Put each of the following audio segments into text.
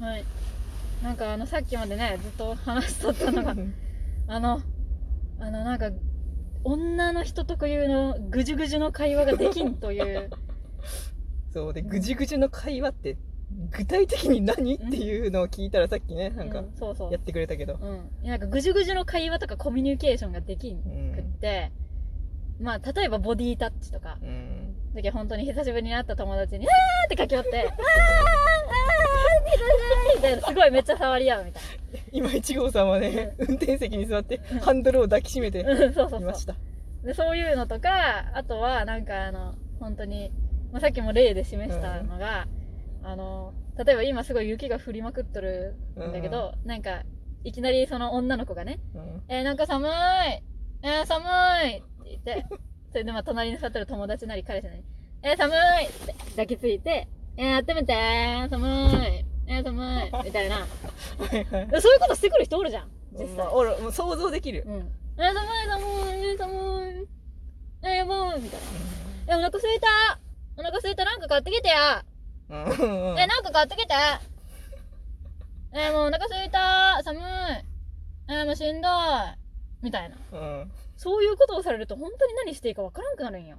はい。なんかあのさっきまでねずっと話しとったのがあのあのなんか女の人特有のぐじゅぐじゅの会話ができんという。そうでぐじぐじの会話って具体的に何？っていうのを聞いたらさっきねなんかうんそうそう。やってくれたけど。うん、なんかぐじゅぐじゅの会話とかコミュニケーションができんうくっん。て、まあ例えばボディタッチとか。うん。だけど本当に久しぶりに会った友達に「あー!」って駆け寄って「あーあーみたいな。すごいめっちゃ触り合うみたい今1号さんはね運転席に座ってハンドルを抱きしめてなうん。そうそうそいました。うでそういうのとかあとはなんかあの本当に、まあ、さっきも例で示したのが、あの例えば今すごい雪が降りまくっとるんだけど、なんかいきなりその女の子がねうん。えー、なんか寒いえー、寒いって言って、それでまあ隣に座ってる友達なり彼氏なり、えー、寒いって抱きついて、えー、温めて寒い。えー、寒い。みたいな。そういうことしてくる人おるじゃん、実際。まあおる。もう想像できるうん。えー、寒い寒いえー、寒い。えー、やばい。みたいな。えー、お腹すいた。お腹すいた。なんか買ってきてや。うん。うんえー、なんか買ってきて。えー、もうお腹すいた。寒い。えー、もうしんどい。みたいな。うん。そういうことをされると本当に何していいかわからんくなるんよ。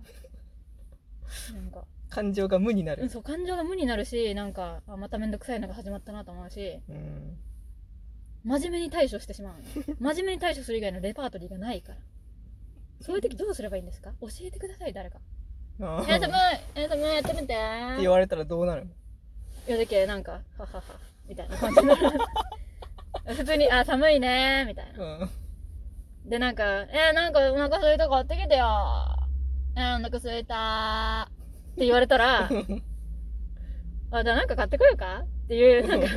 なんか、感情が無になるうん、そう、感情が無になるし、なんか、あ、まためんどくさいのが始まったなと思うし、うん真面目に対処してしまうの。真面目に対処する以外のレパートリーがないから。そういう時どうすればいいんですか？教えてください、誰か。あえー、寒いーえー、寒いやってみてって言われたらどうなるいやだけなんか、ははは、みたいな感じになる。普通に、あ、寒いねみたいな。うんで、なんか、えー、なんかお腹空いた買ってきてよえー、お腹空いたって言われたら、あ、じゃあなんか買ってこようか？っていう、なんか、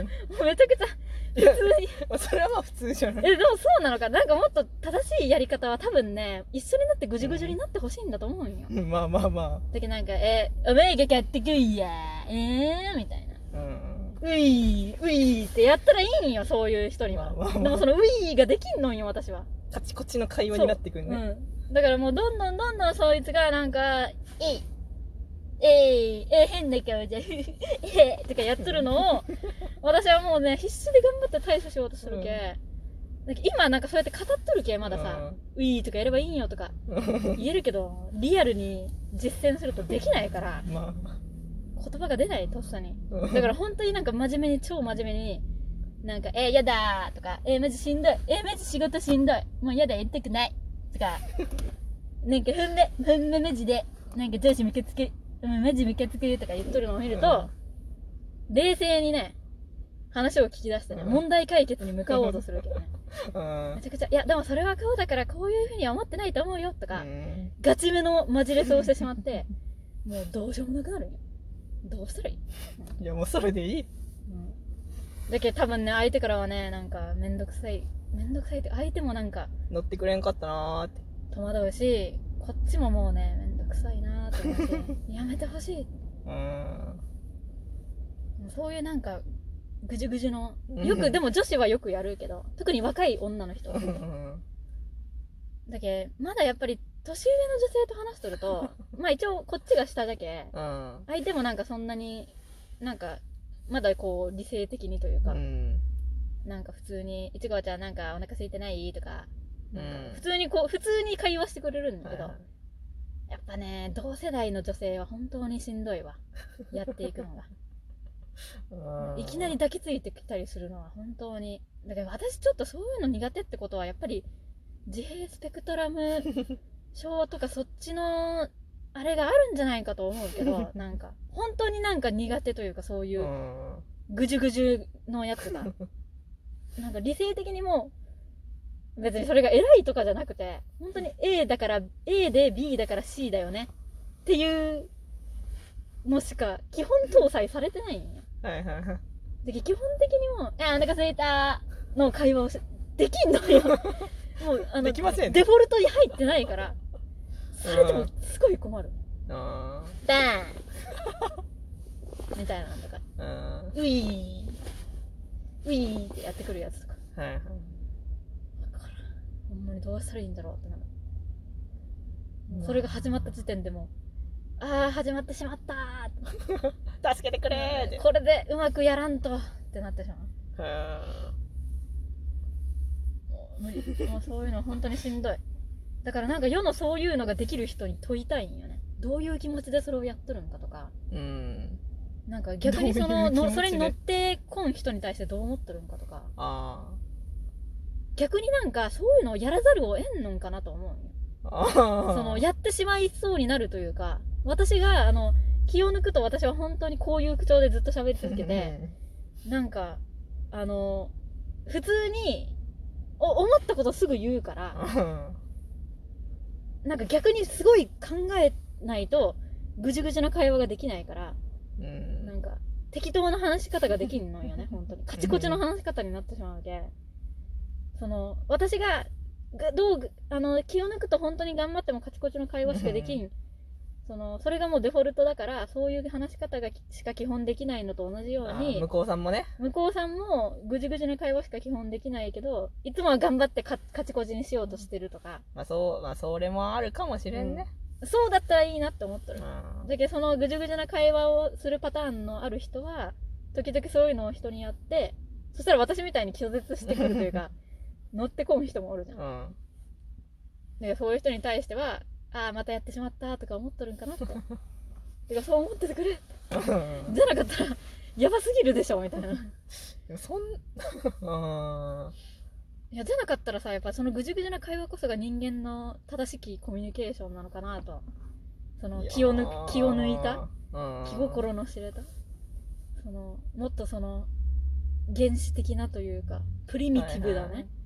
めちゃくちゃ、普通に。まあそれはまあ普通じゃない。え、でもそうなのか？なんかもっと正しいやり方は多分ね、一緒になってぐじぐじになってほしいんだと思うんよ。うんまあまあまだけどなんか、えー、お前が買ってこいや。えー、みたいな。あうん。ういー、ういーってやったらいいんよ、そういう人には。まあまあまあ。でもそのういーができんのんよ、私は。カチコチの会話になってくるね。う。ん。だからもうどんどんどんどんそいつがなんか、えい、えい、え、変な顔じゃ、えとかやっとるのを、私はもうね、必死で頑張って対処しようとするけ。なんか今なんかそうやって語っとるけ、まださ、ういーとかやればいいんよとか言えるけど、リアルに実践するとできないから、ま言葉が出ない、とっさに。あだから本当になんか真面目に、超真面目に、なんか、えー、やだーとか、えー、マジしんどい。えー、マジ仕事しんどい。もうやだ、やりたくない。とか、なんか、ふんめ、ふんめマジで、なんか上司ムカつく、うん、マジムカつくとか言っとるのを見ると、冷静にね、話を聞き出してね、うん。問題解決に向かおうとするけどね。うん。めちゃくちゃ、いや、でもそれはこうだからこういうふうには思ってないと思うよ、とか、うん。ガチめのマジレスをしてしまって、もうどうしようもなくなるんよ。どうしたらいいいやもうそれでいい。うん。だけど多分ね相手からはねなんかめんどくさいめんどくさいって相手もなんか乗ってくれんかったなーって。戸惑うしこっちももうねくさいなと思って。やめてほしい。そういうなんかぐじゅぐじゅのうん。よくでも女子はよくやるけど特に若い女の人うんだけまだやっぱり年上の女性と話しとると まあ一応こっちが下だけうん。相手もなんかそんなになんかまだこう理性的にというか、うん。なんか普通に「いちごちゃんなんかお腹空いてない?」とかなんかうん。普通にこう普通に会話してくれるんだけど、やっぱね同世代の女性は本当にしんどいわ。やっていくのが。うんいきなり抱きついてきたりするのは本当に。だから私ちょっとそういうの苦手ってことはやっぱり自閉スペクトラム 症とかそっちのあれがあるんじゃないかと思うけどなんか。本当になんか苦手というかそういううんぐじゅぐじゅのやつが。なんか理性的にも別にそれが偉いとかじゃなくて本当に A だから A で B だから C だよね。っていうのしか基本搭載されてないんよ。はいはいはい。で基本的にも「あお腹すいた」の会話をしできんのよ。もうあのできませんデフォルトに入ってないから。されてもすごい困る。あバーン。みたいなのとか。ー。うんウィーウィーってやってくるやつとか。はいはいにどうしたらいいんだろうってなる。それが始まった時点でもうああ始まってしまった 助けてくれーって。これでうまくやらんとってなってしまう。へもう無理。もうそういうの本当にしんどい。だからなんか世のそういうのができる人に問いたいんよね。どういう気持ちでそれをやっとるんかとか。ーうん。なんか逆にそののそれに乗ってこん人に対してどう思ってるんかとか。あ逆になんかそういうのをやらざるを得んのんかなと思うそのやってしまいそうになるというか私があの気を抜くと私は本当にこういう口調でずっと喋り続けてなんかあの普通にお思ったことすぐ言うからなんか逆にすごい考えないとぐじゅぐじゅな会話ができないからうん。なんか適当な話し方ができんのよね本当に。カチコチの話し方になってしまうのでその私ががどうあの気を抜くと本当に頑張ってもカチコチの会話しかできん。そのそれがもうデフォルトだからそういう話し方がしか基本できないのと同じように向こうさんもね。向こうさんもぐじぐじな会話しか基本できないけどいつもは頑張ってカカチコチにしようとしてるとか。まあそうまあそれもあるかもしれんね。そうだったらいいなって思ってる。うん。だけどそのぐじゅぐじゅな会話をするパターンのある人は時々そういうのを人にやってそしたら私みたいに拒絶してくるというか乗ってこむ人もおるじゃん。うん。らそういう人に対してはああまたやってしまったとか思っとるんかなって。てかそう思っててくれ。うん。じゃなかったらやばすぎるでしょみたいな。いでもそん うん。やじゃなかったらさやっぱそのぐじゅぐじゅな会話こそが人間の正しきコミュニケーションなのかなと。その気を抜く気を抜いた。うん。気心の知れた。そのもっとその原始的なというかプリミティブだね、はいはい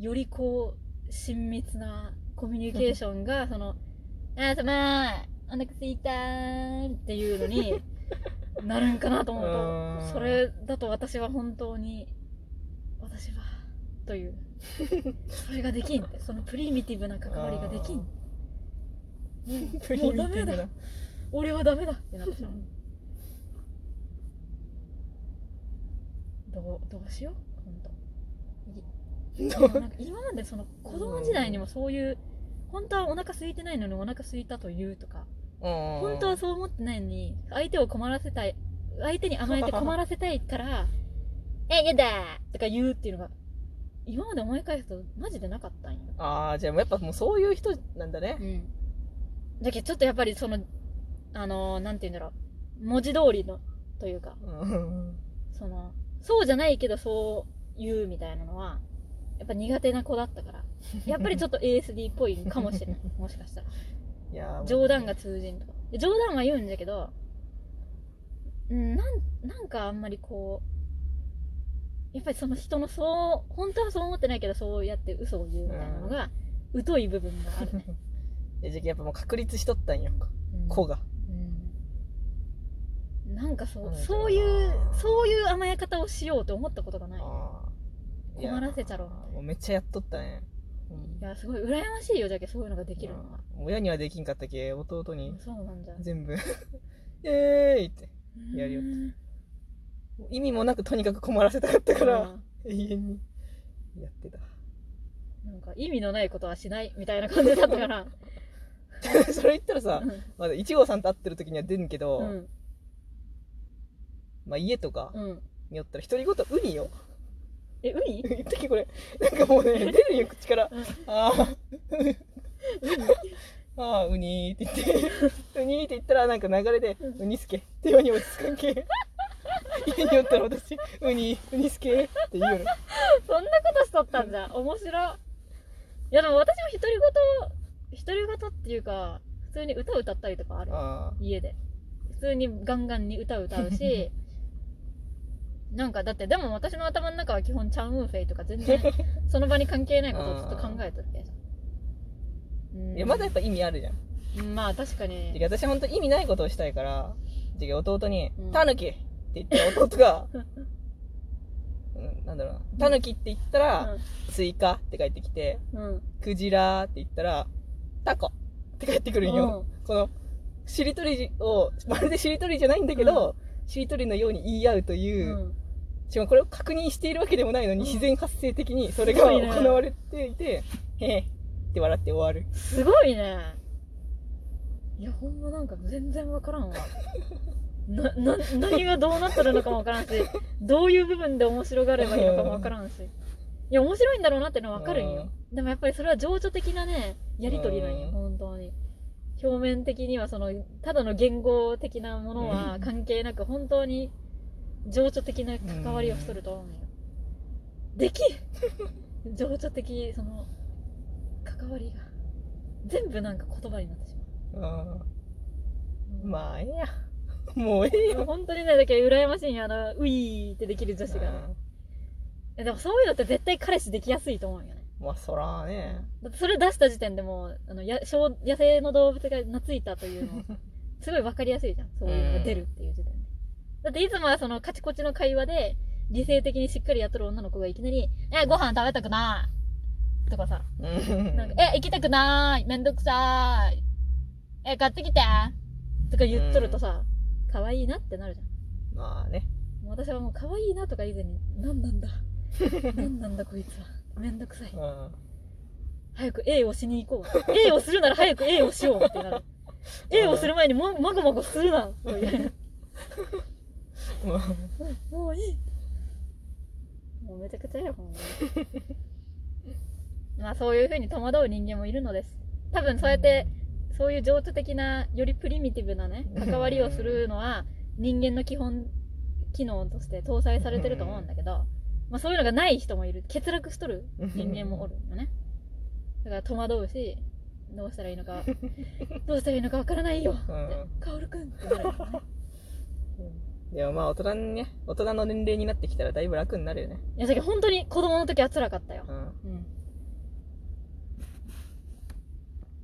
よりこう親密なコミュニケーションがその「あーさまーお腹すいたー」っていうのに なるんかなと思ううん。とそれだと私は本当に私はという。それができん そのプリミティブな関わりができん。ん もうダメだ。俺はダメだ。ってなってしまう。どうどうしよう本当今までその子供時代にもそういう本当はお腹空いてないのにお腹空いたと言うとか本本当はそう思ってないのに相手を困らせたい相手に甘えて困らせたいから「えやだ!」とか言うっていうのが今まで思い返すとマジでなかったんよ。ああじゃあもうやっぱもうそういう人なんだね。うん。だけどちょっとやっぱりそのあのーなんて言うんだろう文字通りのというかうんそのそうじゃないけどそう言うみたいなのはやっぱ苦手な子だったから。やっぱりちょっと ASD っぽいかもしれない。もしかしたら。いや冗談が通じんとか。で冗談は言うんだけどうんなんなんかあんまりこうやっぱりその人のそう本当はそう思ってないけどそうやって嘘を言うみたいなのが疎い部分があるね、いやじゃあやっぱもう確立しとったんよ。うん。子が。うん。なんかそうそういうそういう甘え方をしようと思ったことがない。あ困らせちゃろうもうめっちゃやっとったね。うん。いやすごい羨ましいよじゃけそういうのができるの。は、うん。親にはできんかったけ弟にそうなんじゃ全部。えーいってやるようん意味もなくとにかく困らせたかったからうん。永遠にやってた。なんか意味のないことはしないみたいな感じだったから。それ言ったらさまだ1号さんと会ってる時には出んけど、うん。まあ家とかうん。によったら独り言ウニよえウニ？言ったっけこれ。なんかもうね出るんよ口から。う んあ あああウニーって言って。ウニーって言ったらなんか流れでうんウニスケ。って言わに落ち着かんけ。家におったら私ウニウニスケって言うのそんなことしとったんじゃ。面白。いいやでも私も独り言独り言っていうか普通に歌歌ったりとかある。あ家で。普通にガンガンに歌歌うしなんかだってでも私の頭の中は基本チャンウーフェイとか全然 その場に関係ないことをずっと考えとってさ。うん。あいやまだやっぱ意味あるじゃん。うんまあ確かに。てか私本当意味ないことをしたいから弟にうん「タヌキ!」って言ったら弟が、うん、なんだろうな「タヌキ」って言ったら「スイカ」って帰ってきてうん。うん「クジラ」って言ったら「タコ」って帰ってくるんよ、このしりとりをまるでしりとりじゃないんだけど、しりとりのように言い合うとういう、んしかもこれを確認しているわけでもないのに、うん自然発生的にそれが行われていて、へへって笑って終わる。すごいねいやほんまなんか全然わからんわ な、な、何がどうなってるのかもわからんし、どういう部分で面白がればいいのかもわからんし。いや、面白いんだろうなってのはわかるんよ。でもやっぱりそれは情緒的なね、やりとりなんよ、うん本当に。表面的にはその、ただの言語的なものは関係なく、本当に情緒的な関わりをしとると思うんよ。できん情緒的、その、関わりが。全部なんか言葉になってしまう。うんまあええや もうええよ本当にね、だけど羨ましいんよあの、ウィーってできる女子が。えでもそういうのって絶対彼氏できやすいと思うよね。うんまあそらねそれ出した時点でもう、あの、や小野生の動物が懐いたというのすごいわかりやすいじゃん。そういうのが出るっていう時点で。だっていつもはそのカチコチの会話で、理性的にしっかりやっとる女の子がいきなり、え、ご飯食べたくないとかさ、うんなんか、え、行きたくないめんどくさいえ、買ってきてとか言っとるとさ、可愛いなってなるじゃん。まあね私はもう可愛いなとか以前に、何なんだ？何なんだこいつは。めんどくさい。うん早く A をしに行こう。A をするなら早く A をしようってなる。A をする前にもまごまごするなというまあもういい。もうめちゃくちゃや、ほんまに。まあそういう風に戸惑う人間もいるのです。多分そうやって、そういう情緒的な、よりプリミティブなね、関わりをするのは、人間の基本機能として搭載されてると思うんだけど、まあそういうのがない人もいる。欠落しとる人間もおるよね。だから戸惑うし、どうしたらいいのか、どうしたらいいのかわからないよってうん、カオルくんってなるよね。でもまあ大人にね大人の年齢になってきたらだいぶ楽になるよね。いや、だけど本当に子供の時は辛かったよ。うん